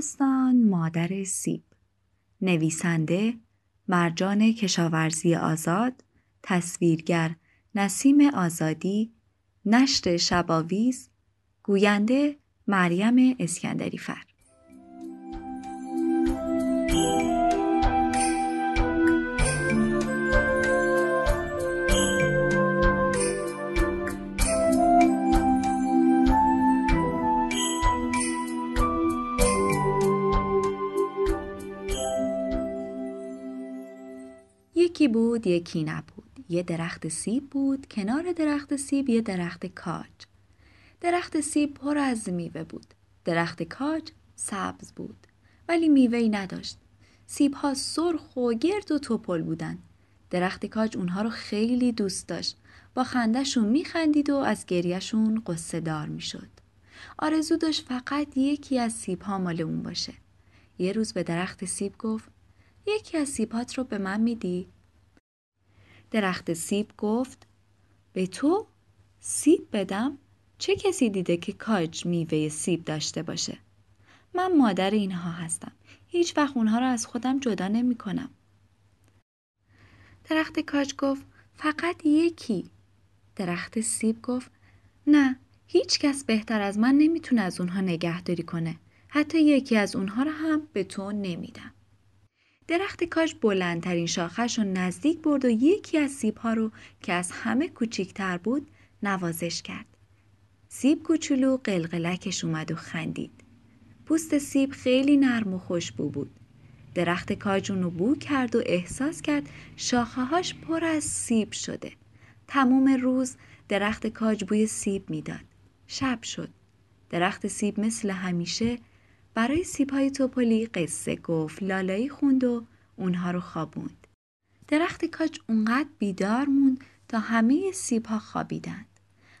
داستان مادر سیب. نویسنده مرجان کشاورزی آزاد تصویرگر نسیم آزادی نشر شباویز گوینده مریم اسکندری فر یکی بود یکی نبود. یه درخت سیب بود کنار درخت سیب یه درخت کاج. درخت سیب پر از میوه بود. درخت کاج سبز بود. ولی میوهی نداشت. سیب ها سرخ و گرد و توپل بودن. درخت کاج اونها رو خیلی دوست داشت. با خندهشون میخندید و از گریهشون قصه دار می‌شد. آرزو داشت فقط یکی از سیب ها مال اون باشه. یه روز به درخت سیب گفت یکی از سیبات رو به من میدی؟ درخت سیب گفت به تو سیب بدم؟ چه کسی دیده که کاج میوه سیب داشته باشه؟ من مادر اینها هستم. هیچ وقت اونها رو از خودم جدا نمی کنم. درخت کاج گفت فقط یکی. درخت سیب گفت نه هیچ کس بهتر از من نمی‌تونه از اونها نگهداری کنه. حتی یکی از اونها رو هم به تو نمیدم. درخت کاج بلندترین شاخش رو نزدیک برد و یکی از سیبها رو که از همه کوچیکتر بود نوازش کرد. سیب کوچولو قلقلکش اومد و خندید. پوست سیب خیلی نرم و خوشبو بود. درخت کاج اونو بو کرد و احساس کرد شاخه‌هاش پر از سیب شده. تموم روز درخت کاج بوی سیب می‌داد. شب شد. درخت سیب مثل همیشه برای سیبهای توپلی قصه گفت لالایی خوند و اونها رو خوابوند. درخت کاج اونقدر بیدار موند تا همه سیبها خوابیدند.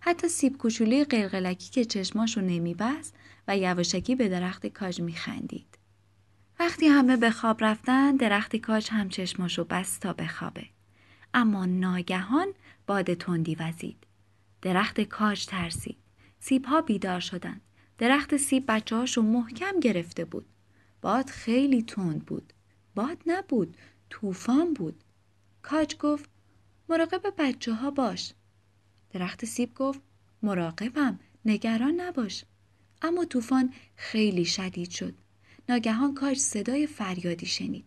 حتی سیب کوچولوی قلقلکی که چشماشو نمیبست و یواشکی به درخت کاج میخندید. وقتی همه به خواب رفتن درخت کاج هم چشماشو بست تا بخوابه. اما ناگهان باد تندی وزید. درخت کاج ترسید. سیبها بیدار شدند. درخت سیب بچه هاشو محکم گرفته بود. باد خیلی تند بود. باد نبود. طوفان بود. کاج گفت مراقب بچه ها باش. درخت سیب گفت مراقبم نگران نباش. اما طوفان خیلی شدید شد. ناگهان کاج صدای فریادی شنید.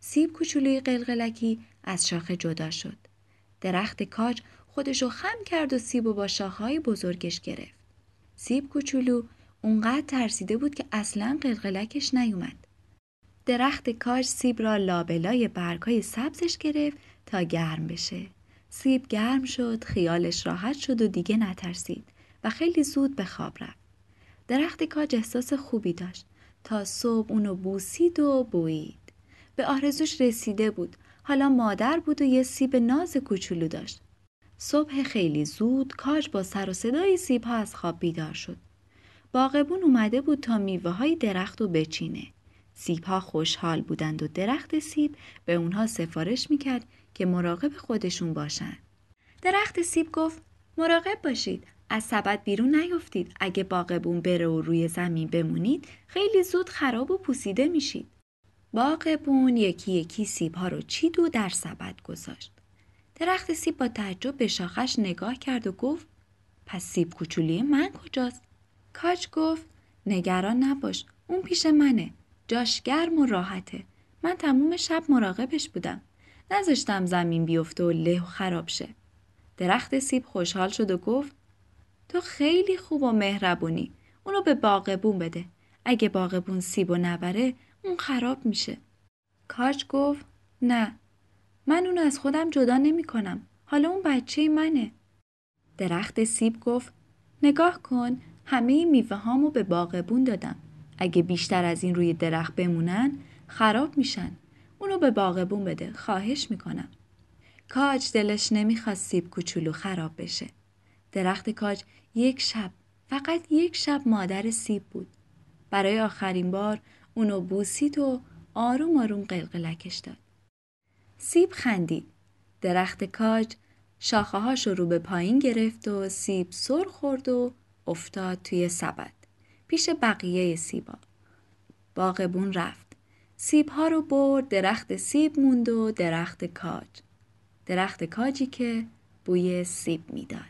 سیب کوچولوی قلقلکی از شاخه جدا شد. درخت کاج خودشو خم کرد و سیب و با شاخهای بزرگش گرفت. سیب کوچولو اونقدر ترسیده بود که اصلا قلقلکش نیومد. درخت کاج سیب را لابلای برگهای سبزش گرفت تا گرم بشه. سیب گرم شد، خیالش راحت شد و دیگه نترسید و خیلی زود به خواب رفت. درخت کاج احساس خوبی داشت تا صبح اونو بوسید و بویید. به آرزوش رسیده بود. حالا مادر بود و یه سیب ناز کوچولو داشت. صبح خیلی زود کاج با سر و صدای سیب ها از خواب بیدار شد. باغبون اومده بود تا میوه های درخت رو بچینه. سیب ها خوشحال بودند و درخت سیب به اونها سفارش می‌کرد که مراقب خودشون باشن. درخت سیب گفت مراقب باشید. از سبد بیرون نیفتید. اگه باغبون بره و روی زمین بمونید خیلی زود خراب و پوسیده میشید. باغبون یکی یکی سیب ها رو چید و در سبد گذاشت. درخت سیب با تعجب به شاخش نگاه کرد و گفت پس سیب کوچولی من کجاست؟ کاج گفت نگران نباش اون پیش منه. جاش گرم و راحته. من تموم شب مراقبش بودم. نذاشتم زمین بیفته و له و خراب شه. درخت سیب خوشحال شد و گفت تو خیلی خوب و مهربونی. اونو به باغبون بده. اگه باغبون سیب و نبره اون خراب میشه. کاج گفت نه. من اون از خودم جدا نمی کنم حالا اون بچه منه. درخت سیب گفت نگاه کن. همه میوه هامو به باغبون دادم. اگه بیشتر از این روی درخت بمونن خراب میشن. اونو به باغبون بده خواهش می‌کنم. کاج دلش نمی‌خواست سیب کوچولو خراب بشه. درخت کاج یک شب فقط یک شب مادر سیب بود. برای آخرین بار اونو بوسید و آروم آروم قلقلکش داد. سیب خندید. درخت کاج شاخه رو به پایین گرفت و سیب سر خورد و افتاد توی سبد پیش بقیه سیبا. باغبون رفت. سیب ها رو برد درخت سیب موند و درخت کاج. درخت کاجی که بوی سیب می‌داد.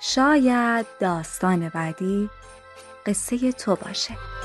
شاید داستان بعدی قصه تو باشه.